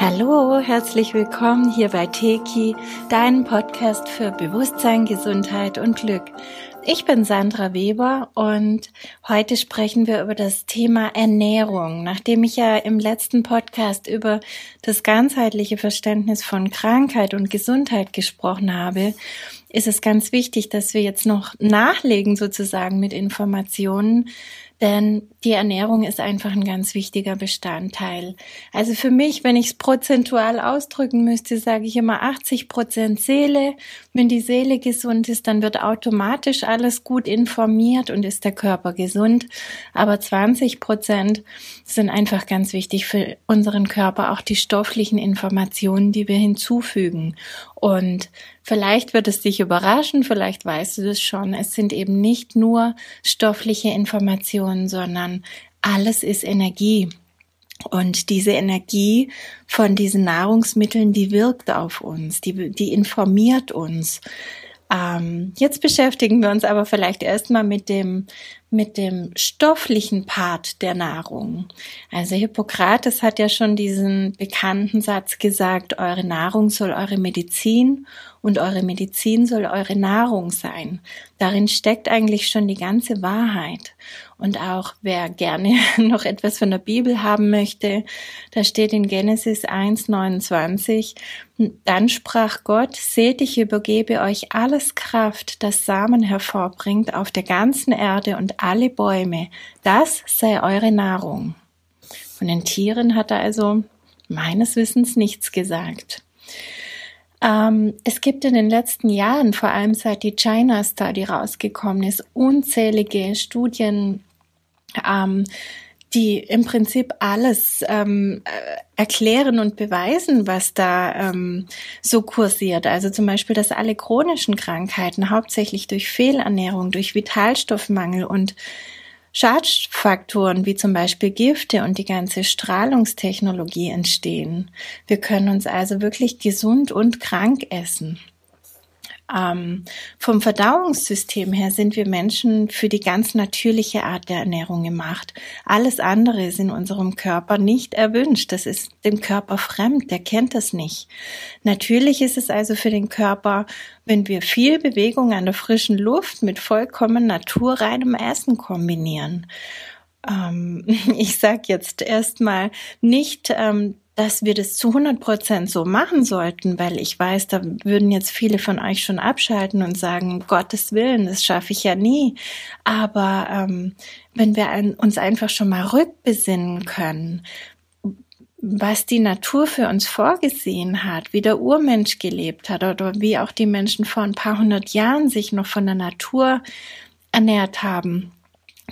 Hallo, herzlich willkommen hier bei Teki, deinem Podcast für Bewusstsein, Gesundheit und Glück. Ich bin Sandra Weber und heute sprechen wir über das Thema Ernährung. Nachdem ich ja im letzten Podcast über das ganzheitliche Verständnis von Krankheit und Gesundheit gesprochen habe, ist es ganz wichtig, dass wir jetzt noch nachlegen sozusagen mit Informationen, denn die Ernährung ist einfach ein ganz wichtiger Bestandteil. Also für mich, wenn ich es prozentual ausdrücken müsste, sage ich immer 80 Prozent Seele. Wenn die Seele gesund ist, dann wird automatisch alles gut informiert und ist der Körper gesund. Aber 20 Prozent sind einfach ganz wichtig für unseren Körper, auch die stofflichen Informationen, die wir hinzufügen. Und Vielleicht wird es dich überraschen, vielleicht weißt du das schon. Es sind eben nicht nur stoffliche Informationen, sondern alles ist Energie. Und diese Energie von diesen Nahrungsmitteln, die wirkt auf uns, die, die informiert uns. Ähm, jetzt beschäftigen wir uns aber vielleicht erstmal mit dem, mit dem stofflichen Part der Nahrung. Also Hippokrates hat ja schon diesen bekannten Satz gesagt, eure Nahrung soll eure Medizin und eure Medizin soll eure Nahrung sein. Darin steckt eigentlich schon die ganze Wahrheit. Und auch wer gerne noch etwas von der Bibel haben möchte, da steht in Genesis 1,29, dann sprach Gott, seht, ich übergebe euch alles Kraft, das Samen hervorbringt auf der ganzen Erde und alle Bäume. Das sei eure Nahrung. Von den Tieren hat er also meines Wissens nichts gesagt. Ähm, es gibt in den letzten Jahren, vor allem seit die China Study rausgekommen ist, unzählige Studien, ähm, die im Prinzip alles ähm, äh, erklären und beweisen, was da ähm, so kursiert. Also zum Beispiel, dass alle chronischen Krankheiten hauptsächlich durch Fehlernährung, durch Vitalstoffmangel und Schadfaktoren wie zum Beispiel Gifte und die ganze Strahlungstechnologie entstehen. Wir können uns also wirklich gesund und krank essen. Ähm, vom Verdauungssystem her sind wir Menschen für die ganz natürliche Art der Ernährung gemacht. Alles andere ist in unserem Körper nicht erwünscht. Das ist dem Körper fremd, der kennt das nicht. Natürlich ist es also für den Körper, wenn wir viel Bewegung an der frischen Luft mit vollkommen naturreinem Essen kombinieren. Ähm, ich sage jetzt erstmal nicht, ähm, dass wir das zu 100 Prozent so machen sollten, weil ich weiß, da würden jetzt viele von euch schon abschalten und sagen, um Gottes Willen, das schaffe ich ja nie. Aber ähm, wenn wir ein, uns einfach schon mal rückbesinnen können, was die Natur für uns vorgesehen hat, wie der Urmensch gelebt hat oder wie auch die Menschen vor ein paar hundert Jahren sich noch von der Natur ernährt haben,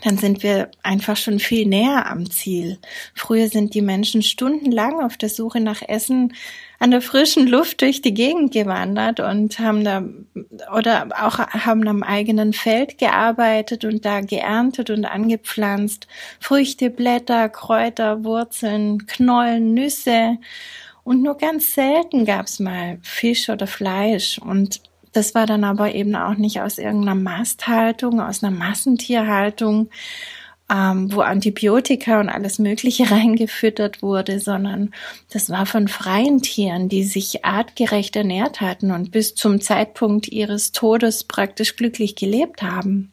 dann sind wir einfach schon viel näher am Ziel. Früher sind die Menschen stundenlang auf der Suche nach Essen an der frischen Luft durch die Gegend gewandert und haben da oder auch haben am eigenen Feld gearbeitet und da geerntet und angepflanzt. Früchte, Blätter, Kräuter, Wurzeln, Knollen, Nüsse. Und nur ganz selten gab's mal Fisch oder Fleisch. Und das war dann aber eben auch nicht aus irgendeiner Masthaltung, aus einer Massentierhaltung, ähm, wo Antibiotika und alles Mögliche reingefüttert wurde, sondern das war von freien Tieren, die sich artgerecht ernährt hatten und bis zum Zeitpunkt ihres Todes praktisch glücklich gelebt haben.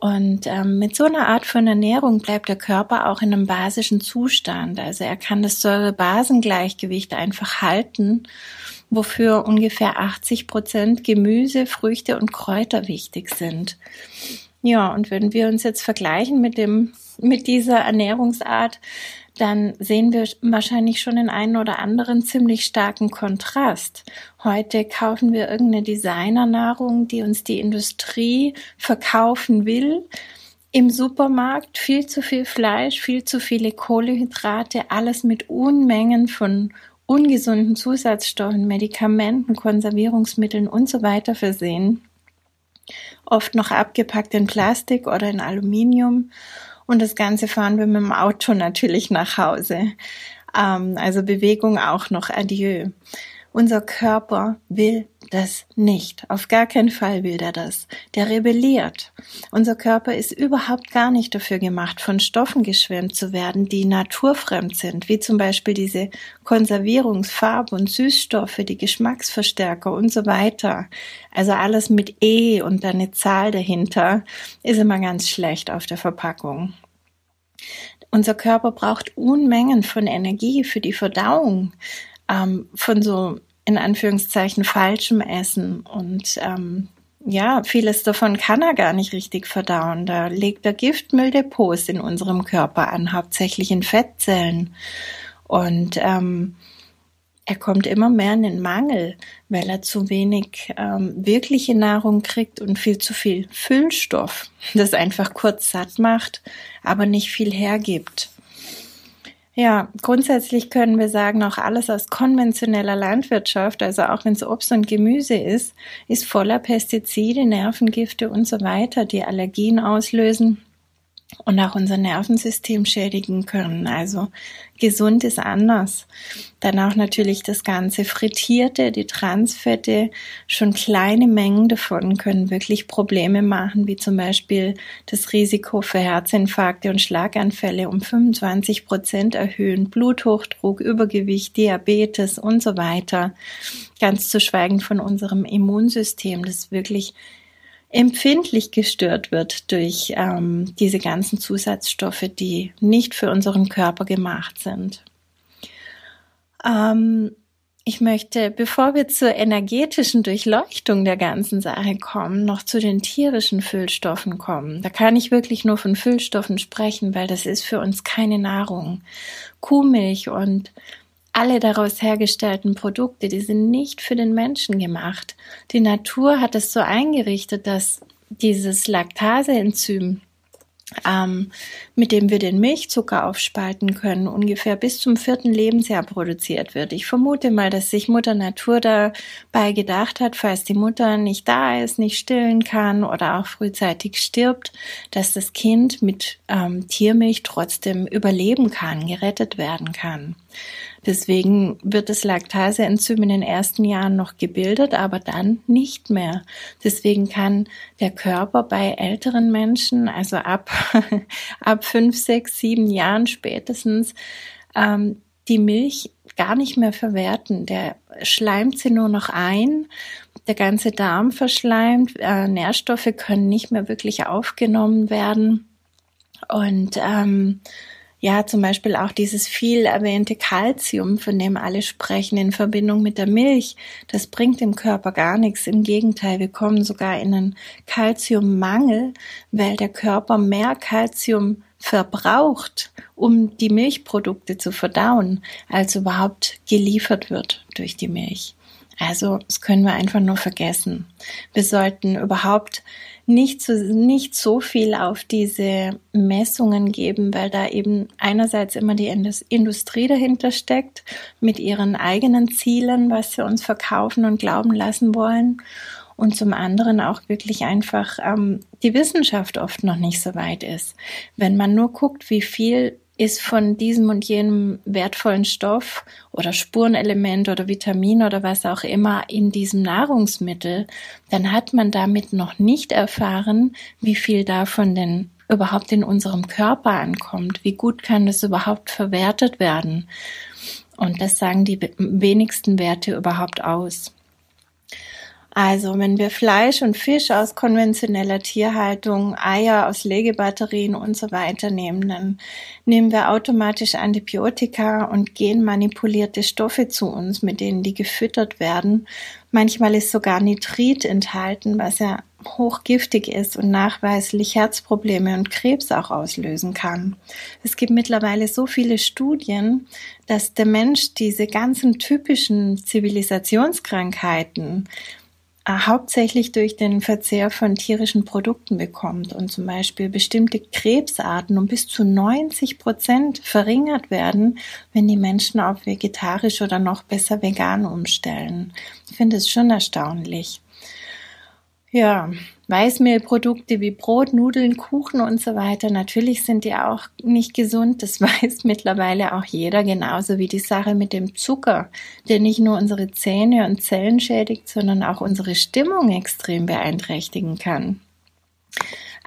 Und ähm, mit so einer Art von Ernährung bleibt der Körper auch in einem basischen Zustand. Also er kann das Säure-Basen-Gleichgewicht einfach halten wofür ungefähr 80 Prozent Gemüse, Früchte und Kräuter wichtig sind. Ja, und wenn wir uns jetzt vergleichen mit dem, mit dieser Ernährungsart, dann sehen wir wahrscheinlich schon den einen oder anderen ziemlich starken Kontrast. Heute kaufen wir irgendeine Designernahrung, die uns die Industrie verkaufen will. Im Supermarkt viel zu viel Fleisch, viel zu viele Kohlehydrate, alles mit Unmengen von ungesunden Zusatzstoffen, Medikamenten, Konservierungsmitteln und so weiter versehen. Oft noch abgepackt in Plastik oder in Aluminium. Und das Ganze fahren wir mit dem Auto natürlich nach Hause. Ähm, also Bewegung auch noch adieu. Unser Körper will das nicht. Auf gar keinen Fall will der das. Der rebelliert. Unser Körper ist überhaupt gar nicht dafür gemacht, von Stoffen geschwemmt zu werden, die naturfremd sind, wie zum Beispiel diese Konservierungs-, Farb- und Süßstoffe, die Geschmacksverstärker und so weiter. Also alles mit E und eine Zahl dahinter ist immer ganz schlecht auf der Verpackung. Unser Körper braucht Unmengen von Energie für die Verdauung ähm, von so in Anführungszeichen falschem Essen und ähm, ja, vieles davon kann er gar nicht richtig verdauen. Da legt er Giftmülldepots in unserem Körper an, hauptsächlich in Fettzellen. Und ähm, er kommt immer mehr in den Mangel, weil er zu wenig ähm, wirkliche Nahrung kriegt und viel zu viel Füllstoff, das einfach kurz satt macht, aber nicht viel hergibt. Ja, grundsätzlich können wir sagen, auch alles aus konventioneller Landwirtschaft, also auch wenn es Obst und Gemüse ist, ist voller Pestizide, Nervengifte und so weiter, die Allergien auslösen und auch unser Nervensystem schädigen können. Also gesund ist anders. Dann auch natürlich das ganze Frittierte, die Transfette, schon kleine Mengen davon können wirklich Probleme machen, wie zum Beispiel das Risiko für Herzinfarkte und Schlaganfälle um 25 Prozent erhöhen, Bluthochdruck, Übergewicht, Diabetes und so weiter. Ganz zu schweigen von unserem Immunsystem, das wirklich empfindlich gestört wird durch ähm, diese ganzen Zusatzstoffe, die nicht für unseren Körper gemacht sind. Ähm, ich möchte, bevor wir zur energetischen Durchleuchtung der ganzen Sache kommen, noch zu den tierischen Füllstoffen kommen. Da kann ich wirklich nur von Füllstoffen sprechen, weil das ist für uns keine Nahrung. Kuhmilch und alle daraus hergestellten Produkte, die sind nicht für den Menschen gemacht. Die Natur hat es so eingerichtet, dass dieses Laktaseenzym, ähm, mit dem wir den Milchzucker aufspalten können, ungefähr bis zum vierten Lebensjahr produziert wird. Ich vermute mal, dass sich Mutter Natur dabei gedacht hat, falls die Mutter nicht da ist, nicht stillen kann oder auch frühzeitig stirbt, dass das Kind mit ähm, Tiermilch trotzdem überleben kann, gerettet werden kann. Deswegen wird das Laktaseenzym in den ersten Jahren noch gebildet, aber dann nicht mehr. Deswegen kann der Körper bei älteren Menschen, also ab, ab fünf, sechs, sieben Jahren spätestens, ähm, die Milch gar nicht mehr verwerten. Der schleimt sie nur noch ein. Der ganze Darm verschleimt. Äh, Nährstoffe können nicht mehr wirklich aufgenommen werden. Und ähm, ja, zum Beispiel auch dieses viel erwähnte Kalzium, von dem alle sprechen, in Verbindung mit der Milch, das bringt dem Körper gar nichts. Im Gegenteil, wir kommen sogar in einen Kalziummangel, weil der Körper mehr Kalzium verbraucht, um die Milchprodukte zu verdauen, als überhaupt geliefert wird durch die Milch. Also, das können wir einfach nur vergessen. Wir sollten überhaupt nicht so, nicht so viel auf diese Messungen geben, weil da eben einerseits immer die Industrie dahinter steckt mit ihren eigenen Zielen, was sie uns verkaufen und glauben lassen wollen. Und zum anderen auch wirklich einfach ähm, die Wissenschaft oft noch nicht so weit ist. Wenn man nur guckt, wie viel ist von diesem und jenem wertvollen Stoff oder Spurenelement oder Vitamin oder was auch immer in diesem Nahrungsmittel, dann hat man damit noch nicht erfahren, wie viel davon denn überhaupt in unserem Körper ankommt. Wie gut kann das überhaupt verwertet werden? Und das sagen die wenigsten Werte überhaupt aus. Also wenn wir Fleisch und Fisch aus konventioneller Tierhaltung, Eier aus Legebatterien und so weiter nehmen, dann nehmen wir automatisch Antibiotika und genmanipulierte Stoffe zu uns, mit denen die gefüttert werden. Manchmal ist sogar Nitrit enthalten, was ja hochgiftig ist und nachweislich Herzprobleme und Krebs auch auslösen kann. Es gibt mittlerweile so viele Studien, dass der Mensch diese ganzen typischen Zivilisationskrankheiten hauptsächlich durch den Verzehr von tierischen Produkten bekommt und zum Beispiel bestimmte Krebsarten um bis zu 90 Prozent verringert werden, wenn die Menschen auf vegetarisch oder noch besser vegan umstellen. Ich finde es schon erstaunlich. Ja, Weißmehlprodukte wie Brot, Nudeln, Kuchen und so weiter, natürlich sind die auch nicht gesund. Das weiß mittlerweile auch jeder, genauso wie die Sache mit dem Zucker, der nicht nur unsere Zähne und Zellen schädigt, sondern auch unsere Stimmung extrem beeinträchtigen kann.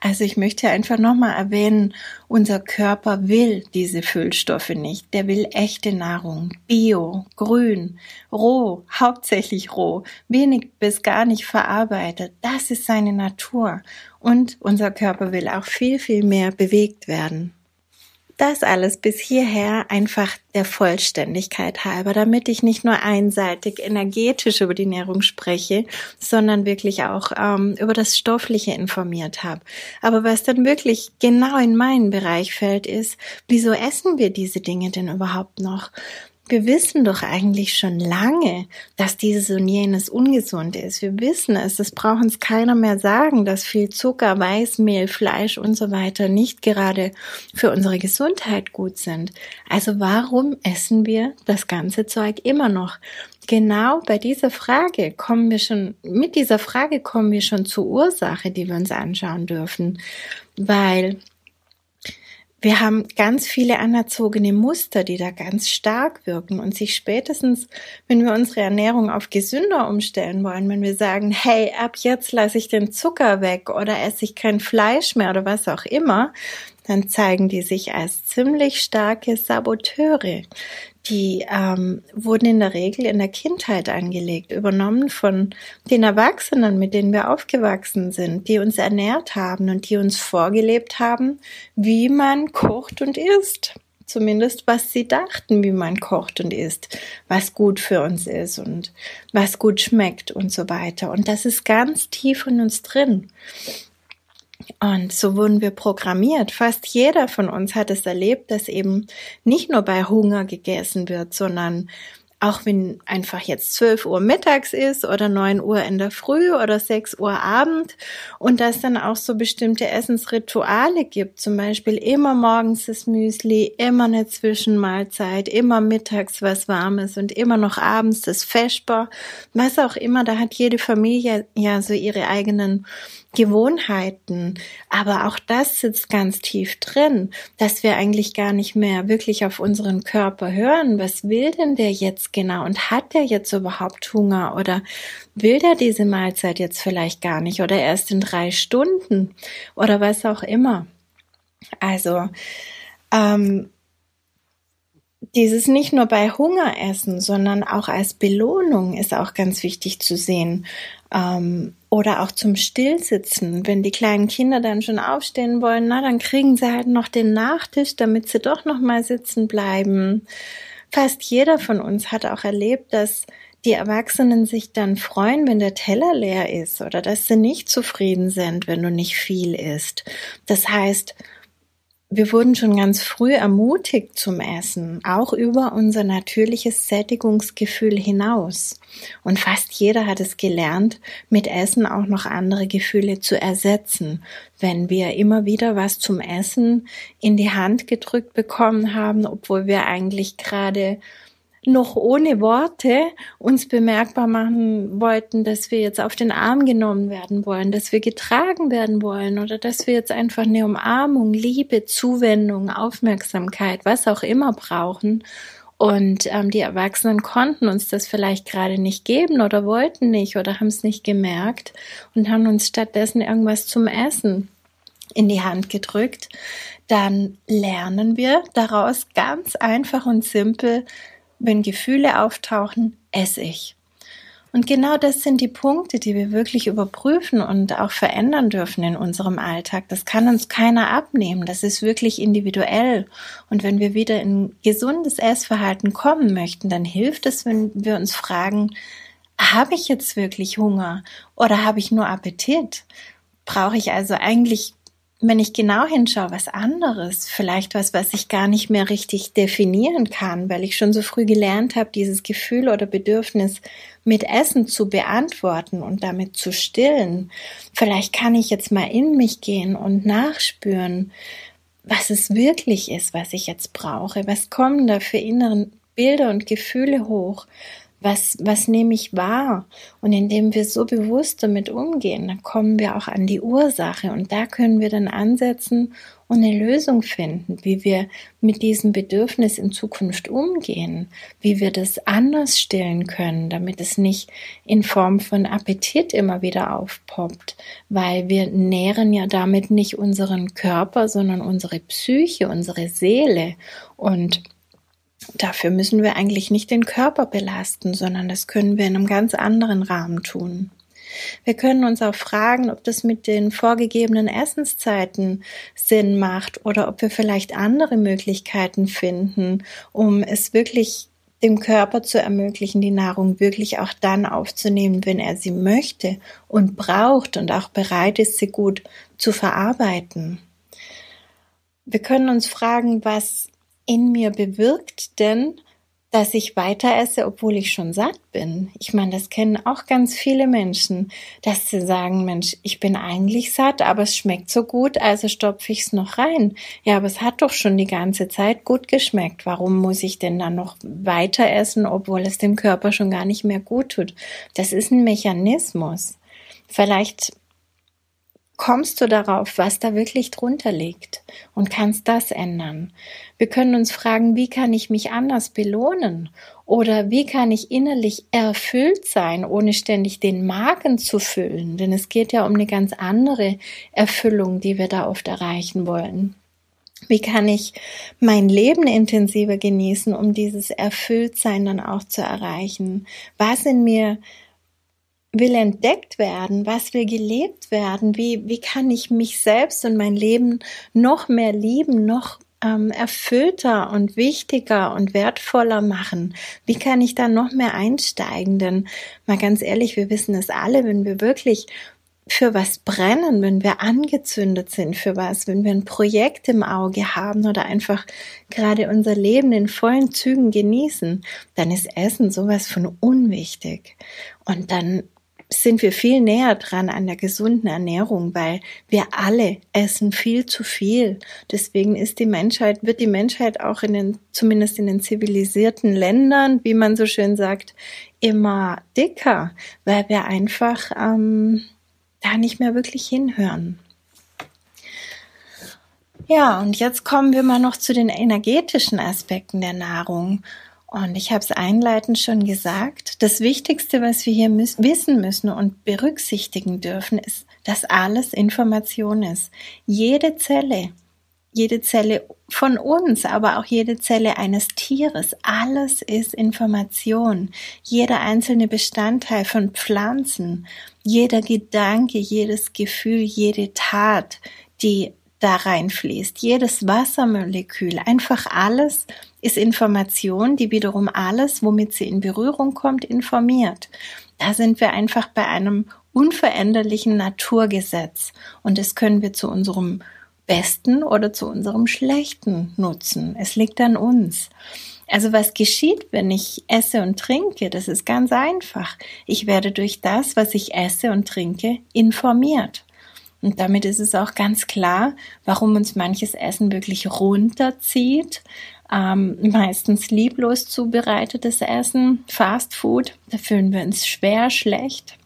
Also ich möchte einfach nochmal erwähnen, unser Körper will diese Füllstoffe nicht. Der will echte Nahrung, bio, grün, roh, hauptsächlich roh, wenig bis gar nicht verarbeitet. Das ist seine Natur. Und unser Körper will auch viel, viel mehr bewegt werden. Das alles bis hierher einfach der Vollständigkeit halber, damit ich nicht nur einseitig energetisch über die Ernährung spreche, sondern wirklich auch ähm, über das Stoffliche informiert habe. Aber was dann wirklich genau in meinen Bereich fällt, ist, wieso essen wir diese Dinge denn überhaupt noch? Wir wissen doch eigentlich schon lange, dass dieses und jenes ungesund ist. Wir wissen es, das braucht uns keiner mehr sagen, dass viel Zucker, Weißmehl, Fleisch und so weiter nicht gerade für unsere Gesundheit gut sind. Also warum essen wir das ganze Zeug immer noch? Genau bei dieser Frage kommen wir schon, mit dieser Frage kommen wir schon zur Ursache, die wir uns anschauen dürfen. Weil wir haben ganz viele anerzogene Muster, die da ganz stark wirken und sich spätestens, wenn wir unsere Ernährung auf gesünder umstellen wollen, wenn wir sagen, hey, ab jetzt lasse ich den Zucker weg oder esse ich kein Fleisch mehr oder was auch immer, dann zeigen die sich als ziemlich starke Saboteure. Die ähm, wurden in der Regel in der Kindheit angelegt, übernommen von den Erwachsenen, mit denen wir aufgewachsen sind, die uns ernährt haben und die uns vorgelebt haben, wie man kocht und isst. Zumindest was sie dachten, wie man kocht und isst, was gut für uns ist und was gut schmeckt und so weiter. Und das ist ganz tief in uns drin. Und so wurden wir programmiert. Fast jeder von uns hat es erlebt, dass eben nicht nur bei Hunger gegessen wird, sondern auch wenn einfach jetzt 12 Uhr mittags ist oder 9 Uhr in der Früh oder 6 Uhr Abend und dass dann auch so bestimmte Essensrituale gibt, zum Beispiel immer morgens das Müsli, immer eine Zwischenmahlzeit, immer mittags was Warmes und immer noch abends das Feschbar, was auch immer, da hat jede Familie ja so ihre eigenen Gewohnheiten. Aber auch das sitzt ganz tief drin, dass wir eigentlich gar nicht mehr wirklich auf unseren Körper hören. Was will denn der jetzt genau? Und hat der jetzt überhaupt Hunger? Oder will der diese Mahlzeit jetzt vielleicht gar nicht? Oder erst in drei Stunden? Oder was auch immer. Also, ähm, dieses nicht nur bei Hunger essen, sondern auch als Belohnung ist auch ganz wichtig zu sehen. Ähm, oder auch zum Stillsitzen. Wenn die kleinen Kinder dann schon aufstehen wollen, na, dann kriegen sie halt noch den Nachtisch, damit sie doch noch mal sitzen bleiben. Fast jeder von uns hat auch erlebt, dass die Erwachsenen sich dann freuen, wenn der Teller leer ist oder dass sie nicht zufrieden sind, wenn du nicht viel isst. Das heißt, wir wurden schon ganz früh ermutigt zum Essen, auch über unser natürliches Sättigungsgefühl hinaus. Und fast jeder hat es gelernt, mit Essen auch noch andere Gefühle zu ersetzen. Wenn wir immer wieder was zum Essen in die Hand gedrückt bekommen haben, obwohl wir eigentlich gerade noch ohne Worte uns bemerkbar machen wollten, dass wir jetzt auf den Arm genommen werden wollen, dass wir getragen werden wollen oder dass wir jetzt einfach eine Umarmung, Liebe, Zuwendung, Aufmerksamkeit, was auch immer brauchen. Und ähm, die Erwachsenen konnten uns das vielleicht gerade nicht geben oder wollten nicht oder haben es nicht gemerkt und haben uns stattdessen irgendwas zum Essen in die Hand gedrückt, dann lernen wir daraus ganz einfach und simpel, wenn Gefühle auftauchen, esse ich. Und genau das sind die Punkte, die wir wirklich überprüfen und auch verändern dürfen in unserem Alltag. Das kann uns keiner abnehmen. Das ist wirklich individuell. Und wenn wir wieder in gesundes Essverhalten kommen möchten, dann hilft es, wenn wir uns fragen, habe ich jetzt wirklich Hunger oder habe ich nur Appetit? Brauche ich also eigentlich wenn ich genau hinschaue, was anderes, vielleicht was, was ich gar nicht mehr richtig definieren kann, weil ich schon so früh gelernt habe, dieses Gefühl oder Bedürfnis mit Essen zu beantworten und damit zu stillen. Vielleicht kann ich jetzt mal in mich gehen und nachspüren, was es wirklich ist, was ich jetzt brauche. Was kommen da für inneren Bilder und Gefühle hoch? Was, was nehme ich wahr? Und indem wir so bewusst damit umgehen, dann kommen wir auch an die Ursache. Und da können wir dann ansetzen und eine Lösung finden, wie wir mit diesem Bedürfnis in Zukunft umgehen, wie wir das anders stillen können, damit es nicht in Form von Appetit immer wieder aufpoppt, weil wir nähren ja damit nicht unseren Körper, sondern unsere Psyche, unsere Seele. Und Dafür müssen wir eigentlich nicht den Körper belasten, sondern das können wir in einem ganz anderen Rahmen tun. Wir können uns auch fragen, ob das mit den vorgegebenen Essenszeiten Sinn macht oder ob wir vielleicht andere Möglichkeiten finden, um es wirklich dem Körper zu ermöglichen, die Nahrung wirklich auch dann aufzunehmen, wenn er sie möchte und braucht und auch bereit ist, sie gut zu verarbeiten. Wir können uns fragen, was in mir bewirkt denn, dass ich weiter esse, obwohl ich schon satt bin. Ich meine, das kennen auch ganz viele Menschen, dass sie sagen, Mensch, ich bin eigentlich satt, aber es schmeckt so gut, also stopfe ich es noch rein. Ja, aber es hat doch schon die ganze Zeit gut geschmeckt. Warum muss ich denn dann noch weiter essen, obwohl es dem Körper schon gar nicht mehr gut tut? Das ist ein Mechanismus. Vielleicht kommst du darauf, was da wirklich drunter liegt und kannst das ändern. Wir können uns fragen, wie kann ich mich anders belohnen oder wie kann ich innerlich erfüllt sein, ohne ständig den Magen zu füllen, denn es geht ja um eine ganz andere Erfüllung, die wir da oft erreichen wollen. Wie kann ich mein Leben intensiver genießen, um dieses Erfülltsein dann auch zu erreichen? Was in mir will entdeckt werden, was will gelebt werden, wie, wie kann ich mich selbst und mein Leben noch mehr lieben, noch ähm, erfüllter und wichtiger und wertvoller machen? Wie kann ich da noch mehr einsteigen? Denn mal ganz ehrlich, wir wissen es alle, wenn wir wirklich für was brennen, wenn wir angezündet sind für was, wenn wir ein Projekt im Auge haben oder einfach gerade unser Leben in vollen Zügen genießen, dann ist Essen sowas von unwichtig. Und dann sind wir viel näher dran an der gesunden Ernährung, weil wir alle essen viel zu viel. Deswegen ist die Menschheit, wird die Menschheit auch in den, zumindest in den zivilisierten Ländern, wie man so schön sagt, immer dicker, weil wir einfach ähm, da nicht mehr wirklich hinhören. Ja, und jetzt kommen wir mal noch zu den energetischen Aspekten der Nahrung. Und ich habe es einleitend schon gesagt, das Wichtigste, was wir hier müß wissen müssen und berücksichtigen dürfen, ist, dass alles Information ist. Jede Zelle, jede Zelle von uns, aber auch jede Zelle eines Tieres, alles ist Information. Jeder einzelne Bestandteil von Pflanzen, jeder Gedanke, jedes Gefühl, jede Tat, die da reinfließt, jedes Wassermolekül, einfach alles ist Information, die wiederum alles, womit sie in Berührung kommt, informiert. Da sind wir einfach bei einem unveränderlichen Naturgesetz und das können wir zu unserem Besten oder zu unserem Schlechten nutzen. Es liegt an uns. Also was geschieht, wenn ich esse und trinke? Das ist ganz einfach. Ich werde durch das, was ich esse und trinke, informiert. Und damit ist es auch ganz klar, warum uns manches Essen wirklich runterzieht. Ähm, meistens lieblos zubereitetes Essen, Fast Food, da fühlen wir uns schwer, schlecht.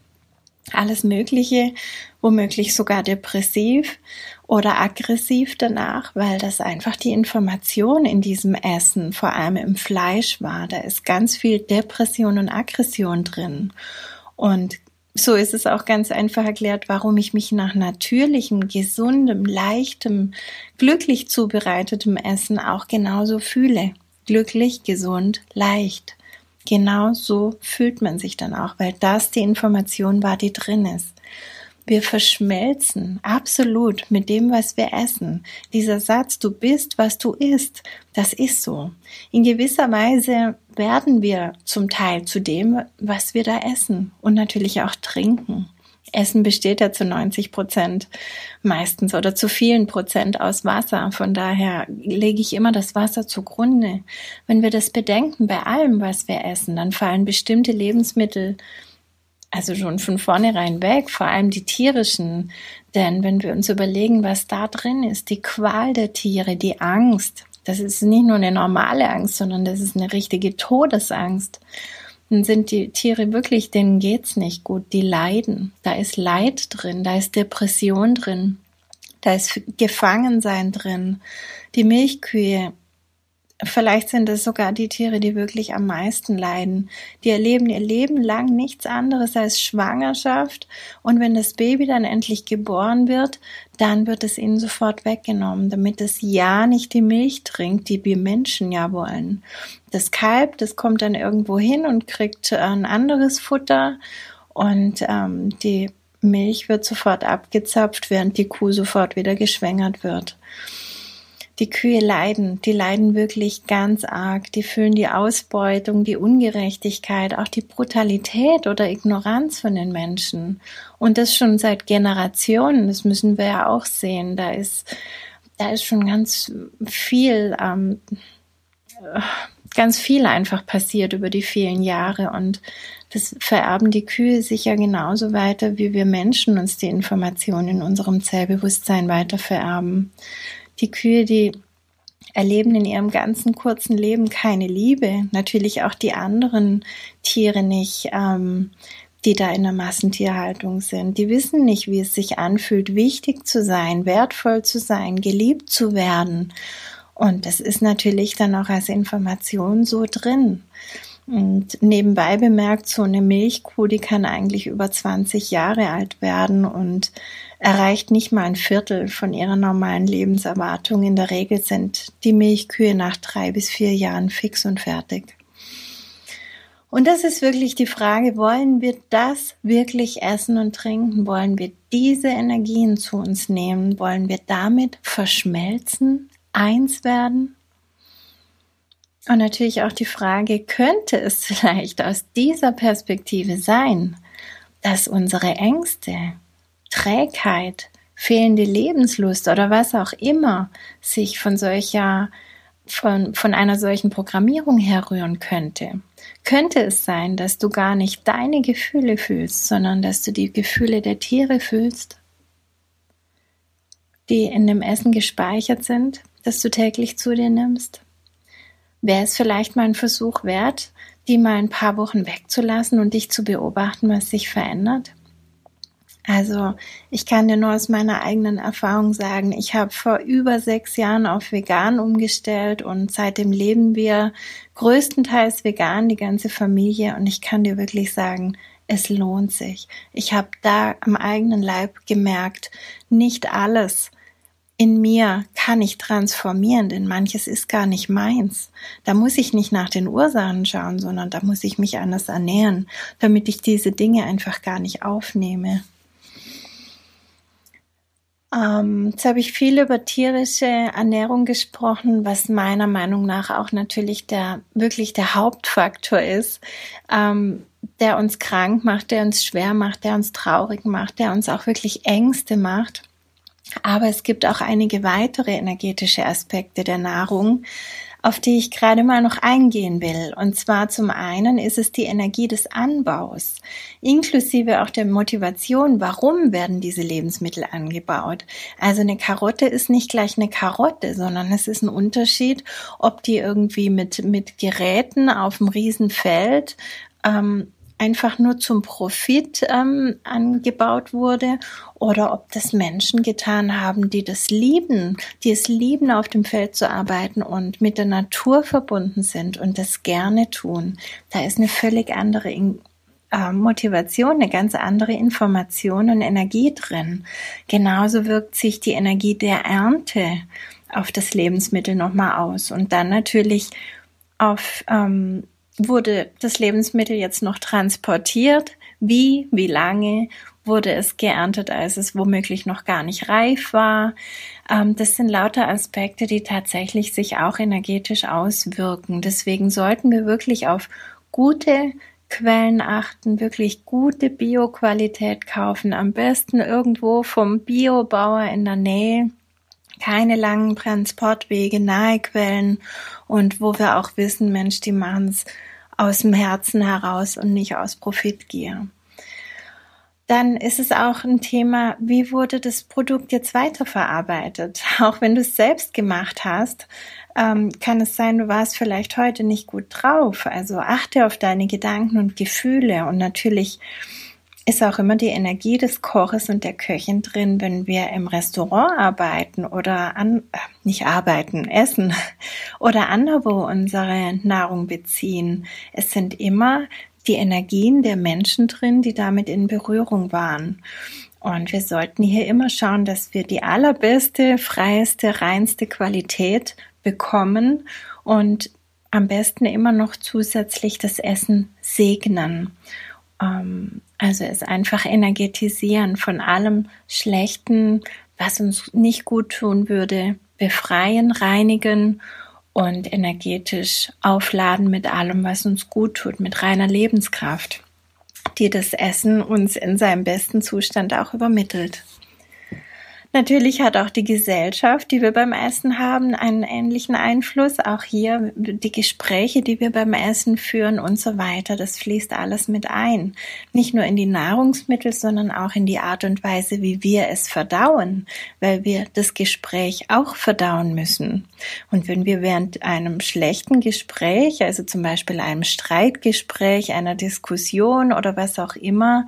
Alles Mögliche, womöglich sogar depressiv oder aggressiv danach, weil das einfach die Information in diesem Essen, vor allem im Fleisch war. Da ist ganz viel Depression und Aggression drin. Und so ist es auch ganz einfach erklärt, warum ich mich nach natürlichem, gesundem, leichtem, glücklich zubereitetem Essen auch genauso fühle. Glücklich, gesund, leicht. Genau so fühlt man sich dann auch, weil das die Information war, die drin ist. Wir verschmelzen absolut mit dem, was wir essen. Dieser Satz, du bist, was du isst, das ist so. In gewisser Weise werden wir zum Teil zu dem, was wir da essen und natürlich auch trinken. Essen besteht ja zu 90 Prozent meistens oder zu vielen Prozent aus Wasser. Von daher lege ich immer das Wasser zugrunde. Wenn wir das bedenken bei allem, was wir essen, dann fallen bestimmte Lebensmittel also schon von vornherein weg, vor allem die tierischen. Denn wenn wir uns überlegen, was da drin ist, die Qual der Tiere, die Angst, das ist nicht nur eine normale Angst, sondern das ist eine richtige Todesangst. dann sind die Tiere wirklich, denen geht's nicht gut, die leiden. Da ist Leid drin, da ist Depression drin, da ist Gefangensein drin. Die Milchkühe Vielleicht sind es sogar die Tiere, die wirklich am meisten leiden. Die erleben ihr Leben lang nichts anderes als Schwangerschaft. Und wenn das Baby dann endlich geboren wird, dann wird es ihnen sofort weggenommen, damit es ja nicht die Milch trinkt, die wir Menschen ja wollen. Das Kalb, das kommt dann irgendwo hin und kriegt ein anderes Futter. Und ähm, die Milch wird sofort abgezapft, während die Kuh sofort wieder geschwängert wird. Die Kühe leiden, die leiden wirklich ganz arg. Die fühlen die Ausbeutung, die Ungerechtigkeit, auch die Brutalität oder Ignoranz von den Menschen. Und das schon seit Generationen. Das müssen wir ja auch sehen. Da ist, da ist schon ganz viel, ähm, ganz viel einfach passiert über die vielen Jahre. Und das vererben die Kühe sicher genauso weiter, wie wir Menschen uns die Informationen in unserem Zellbewusstsein weiter vererben. Die Kühe, die erleben in ihrem ganzen kurzen Leben keine Liebe. Natürlich auch die anderen Tiere nicht, ähm, die da in der Massentierhaltung sind. Die wissen nicht, wie es sich anfühlt, wichtig zu sein, wertvoll zu sein, geliebt zu werden. Und das ist natürlich dann auch als Information so drin. Und nebenbei bemerkt, so eine Milchkuh, die kann eigentlich über 20 Jahre alt werden und erreicht nicht mal ein Viertel von ihrer normalen Lebenserwartung. In der Regel sind die Milchkühe nach drei bis vier Jahren fix und fertig. Und das ist wirklich die Frage, wollen wir das wirklich essen und trinken? Wollen wir diese Energien zu uns nehmen? Wollen wir damit verschmelzen, eins werden? Und natürlich auch die Frage, könnte es vielleicht aus dieser Perspektive sein, dass unsere Ängste, Trägheit, fehlende Lebenslust oder was auch immer sich von solcher von, von einer solchen Programmierung herrühren könnte. Könnte es sein, dass du gar nicht deine Gefühle fühlst, sondern dass du die Gefühle der Tiere fühlst, die in dem Essen gespeichert sind, das du täglich zu dir nimmst? Wäre es vielleicht mal ein Versuch wert, die mal ein paar Wochen wegzulassen und dich zu beobachten, was sich verändert? Also ich kann dir nur aus meiner eigenen Erfahrung sagen, ich habe vor über sechs Jahren auf vegan umgestellt und seitdem leben wir größtenteils vegan, die ganze Familie. Und ich kann dir wirklich sagen, es lohnt sich. Ich habe da am eigenen Leib gemerkt, nicht alles in mir kann ich transformieren, denn manches ist gar nicht meins. Da muss ich nicht nach den Ursachen schauen, sondern da muss ich mich anders ernähren, damit ich diese Dinge einfach gar nicht aufnehme. Ähm, jetzt habe ich viel über tierische Ernährung gesprochen, was meiner Meinung nach auch natürlich der wirklich der Hauptfaktor ist, ähm, der uns krank macht, der uns schwer macht, der uns traurig macht, der uns auch wirklich Ängste macht. Aber es gibt auch einige weitere energetische Aspekte der Nahrung, auf die ich gerade mal noch eingehen will. Und zwar zum einen ist es die Energie des Anbaus, inklusive auch der Motivation, warum werden diese Lebensmittel angebaut. Also eine Karotte ist nicht gleich eine Karotte, sondern es ist ein Unterschied, ob die irgendwie mit, mit Geräten auf dem Riesenfeld ähm, einfach nur zum Profit ähm, angebaut wurde oder ob das Menschen getan haben, die das lieben, die es lieben, auf dem Feld zu arbeiten und mit der Natur verbunden sind und das gerne tun. Da ist eine völlig andere äh, Motivation, eine ganz andere Information und Energie drin. Genauso wirkt sich die Energie der Ernte auf das Lebensmittel nochmal aus und dann natürlich auf ähm, wurde das Lebensmittel jetzt noch transportiert? Wie, wie lange wurde es geerntet, als es womöglich noch gar nicht reif war? Ähm, das sind lauter Aspekte, die tatsächlich sich auch energetisch auswirken. Deswegen sollten wir wirklich auf gute Quellen achten, wirklich gute Bioqualität kaufen, am besten irgendwo vom Biobauer in der Nähe keine langen Transportwege, nahe Quellen und wo wir auch wissen, Mensch, die machen es aus dem Herzen heraus und nicht aus Profitgier. dann ist es auch ein Thema, wie wurde das Produkt jetzt weiterverarbeitet? Auch wenn du es selbst gemacht hast, ähm, kann es sein, du warst vielleicht heute nicht gut drauf. Also achte auf deine Gedanken und Gefühle und natürlich ist auch immer die Energie des Koches und der Köchin drin, wenn wir im Restaurant arbeiten oder an, äh, nicht arbeiten, essen oder anderwo unsere Nahrung beziehen. Es sind immer die Energien der Menschen drin, die damit in Berührung waren. Und wir sollten hier immer schauen, dass wir die allerbeste, freieste, reinste Qualität bekommen und am besten immer noch zusätzlich das Essen segnen. Ähm, also es einfach energetisieren von allem Schlechten, was uns nicht gut tun würde, befreien, reinigen und energetisch aufladen mit allem, was uns gut tut, mit reiner Lebenskraft, die das Essen uns in seinem besten Zustand auch übermittelt. Natürlich hat auch die Gesellschaft, die wir beim Essen haben, einen ähnlichen Einfluss. Auch hier die Gespräche, die wir beim Essen führen und so weiter. Das fließt alles mit ein. Nicht nur in die Nahrungsmittel, sondern auch in die Art und Weise, wie wir es verdauen, weil wir das Gespräch auch verdauen müssen. Und wenn wir während einem schlechten Gespräch, also zum Beispiel einem Streitgespräch, einer Diskussion oder was auch immer,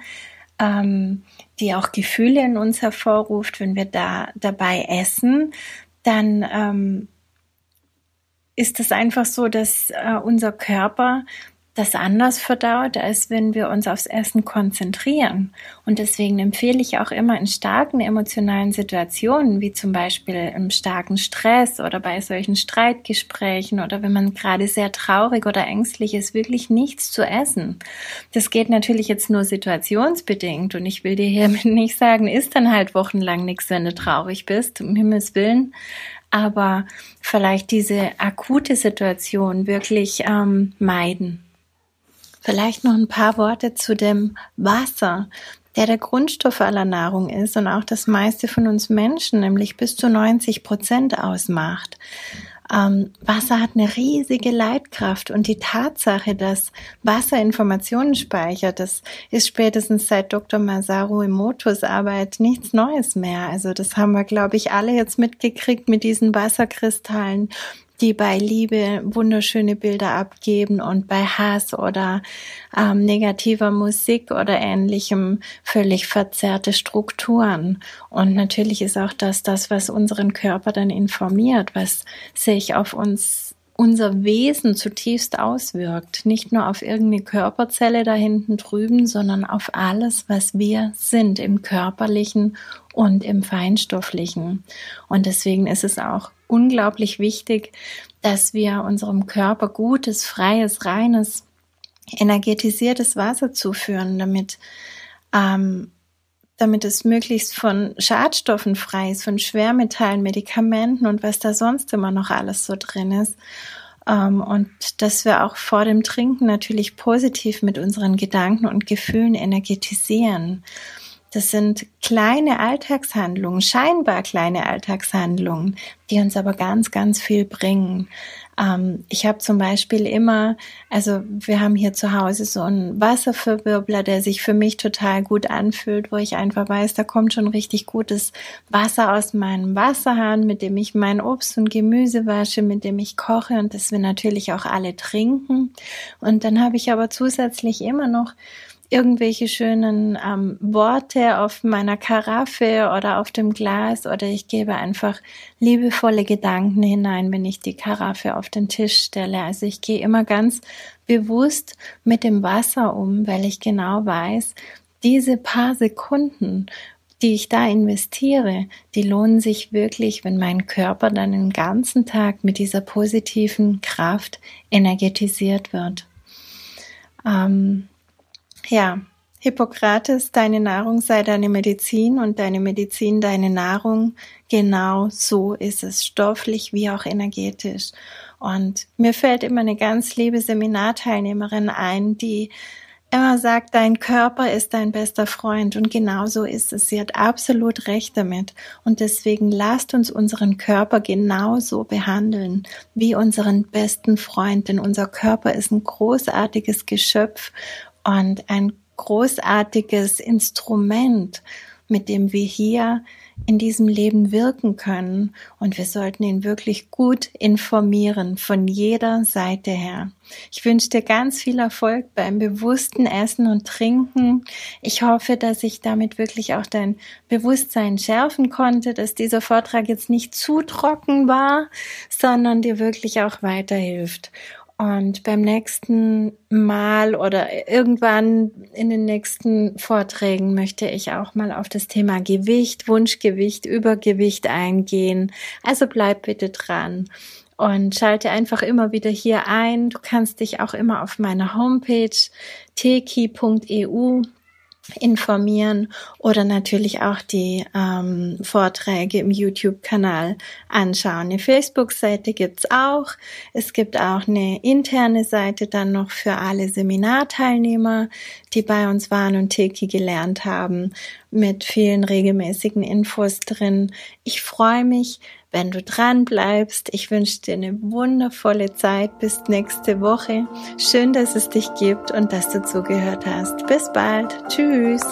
ähm, die auch Gefühle in uns hervorruft, wenn wir da dabei essen, dann ähm, ist es einfach so, dass äh, unser Körper das anders verdaut, als wenn wir uns aufs Essen konzentrieren. Und deswegen empfehle ich auch immer in starken emotionalen Situationen, wie zum Beispiel im starken Stress oder bei solchen Streitgesprächen oder wenn man gerade sehr traurig oder ängstlich ist, wirklich nichts zu essen. Das geht natürlich jetzt nur situationsbedingt und ich will dir hiermit nicht sagen, isst dann halt wochenlang nichts, wenn du traurig bist, um Himmels Willen aber vielleicht diese akute Situation wirklich ähm, meiden. Vielleicht noch ein paar Worte zu dem Wasser, der der Grundstoff aller Nahrung ist und auch das meiste von uns Menschen, nämlich bis zu 90 Prozent ausmacht. Ähm, Wasser hat eine riesige Leitkraft und die Tatsache, dass Wasser Informationen speichert, das ist spätestens seit Dr. Masaru Emotos Arbeit nichts Neues mehr. Also das haben wir, glaube ich, alle jetzt mitgekriegt mit diesen Wasserkristallen die bei Liebe wunderschöne Bilder abgeben und bei Hass oder ähm, negativer Musik oder ähnlichem völlig verzerrte Strukturen. Und natürlich ist auch das das, was unseren Körper dann informiert, was sich auf uns unser Wesen zutiefst auswirkt. Nicht nur auf irgendeine Körperzelle da hinten drüben, sondern auf alles, was wir sind im körperlichen und im feinstofflichen. Und deswegen ist es auch unglaublich wichtig, dass wir unserem Körper gutes, freies, reines, energetisiertes Wasser zuführen, damit ähm, damit es möglichst von Schadstoffen frei ist, von Schwermetallen, Medikamenten und was da sonst immer noch alles so drin ist. Ähm, und dass wir auch vor dem Trinken natürlich positiv mit unseren Gedanken und Gefühlen energetisieren. Das sind kleine Alltagshandlungen, scheinbar kleine Alltagshandlungen, die uns aber ganz, ganz viel bringen. Ähm, ich habe zum Beispiel immer, also wir haben hier zu Hause so einen Wasserverwirbler, der sich für mich total gut anfühlt, wo ich einfach weiß, da kommt schon richtig gutes Wasser aus meinem Wasserhahn, mit dem ich mein Obst und Gemüse wasche, mit dem ich koche und das wir natürlich auch alle trinken. Und dann habe ich aber zusätzlich immer noch irgendwelche schönen ähm, Worte auf meiner Karaffe oder auf dem Glas oder ich gebe einfach liebevolle Gedanken hinein, wenn ich die Karaffe auf den Tisch stelle. Also ich gehe immer ganz bewusst mit dem Wasser um, weil ich genau weiß, diese paar Sekunden, die ich da investiere, die lohnen sich wirklich, wenn mein Körper dann den ganzen Tag mit dieser positiven Kraft energetisiert wird. Ähm, ja, Hippokrates, deine Nahrung sei deine Medizin und deine Medizin deine Nahrung. Genau so ist es, stofflich wie auch energetisch. Und mir fällt immer eine ganz liebe Seminarteilnehmerin ein, die immer sagt, dein Körper ist dein bester Freund und genau so ist es. Sie hat absolut recht damit. Und deswegen lasst uns unseren Körper genauso behandeln wie unseren besten Freund, denn unser Körper ist ein großartiges Geschöpf und ein großartiges Instrument, mit dem wir hier in diesem Leben wirken können und wir sollten ihn wirklich gut informieren von jeder Seite her. Ich wünsche dir ganz viel Erfolg beim bewussten Essen und Trinken. Ich hoffe, dass ich damit wirklich auch dein Bewusstsein schärfen konnte, dass dieser Vortrag jetzt nicht zu trocken war, sondern dir wirklich auch weiterhilft. Und beim nächsten Mal oder irgendwann in den nächsten Vorträgen möchte ich auch mal auf das Thema Gewicht, Wunschgewicht, Übergewicht eingehen. Also bleib bitte dran und schalte einfach immer wieder hier ein. Du kannst dich auch immer auf meiner Homepage teki.eu informieren oder natürlich auch die ähm, Vorträge im YouTube-Kanal anschauen. Eine Facebook-Seite gibt's auch. Es gibt auch eine interne Seite dann noch für alle Seminarteilnehmer, die bei uns waren und Teki gelernt haben, mit vielen regelmäßigen Infos drin. Ich freue mich, wenn du dran bleibst. Ich wünsche dir eine wundervolle Zeit bis nächste Woche. Schön, dass es dich gibt und dass du zugehört hast. Bis bald. Tschüss.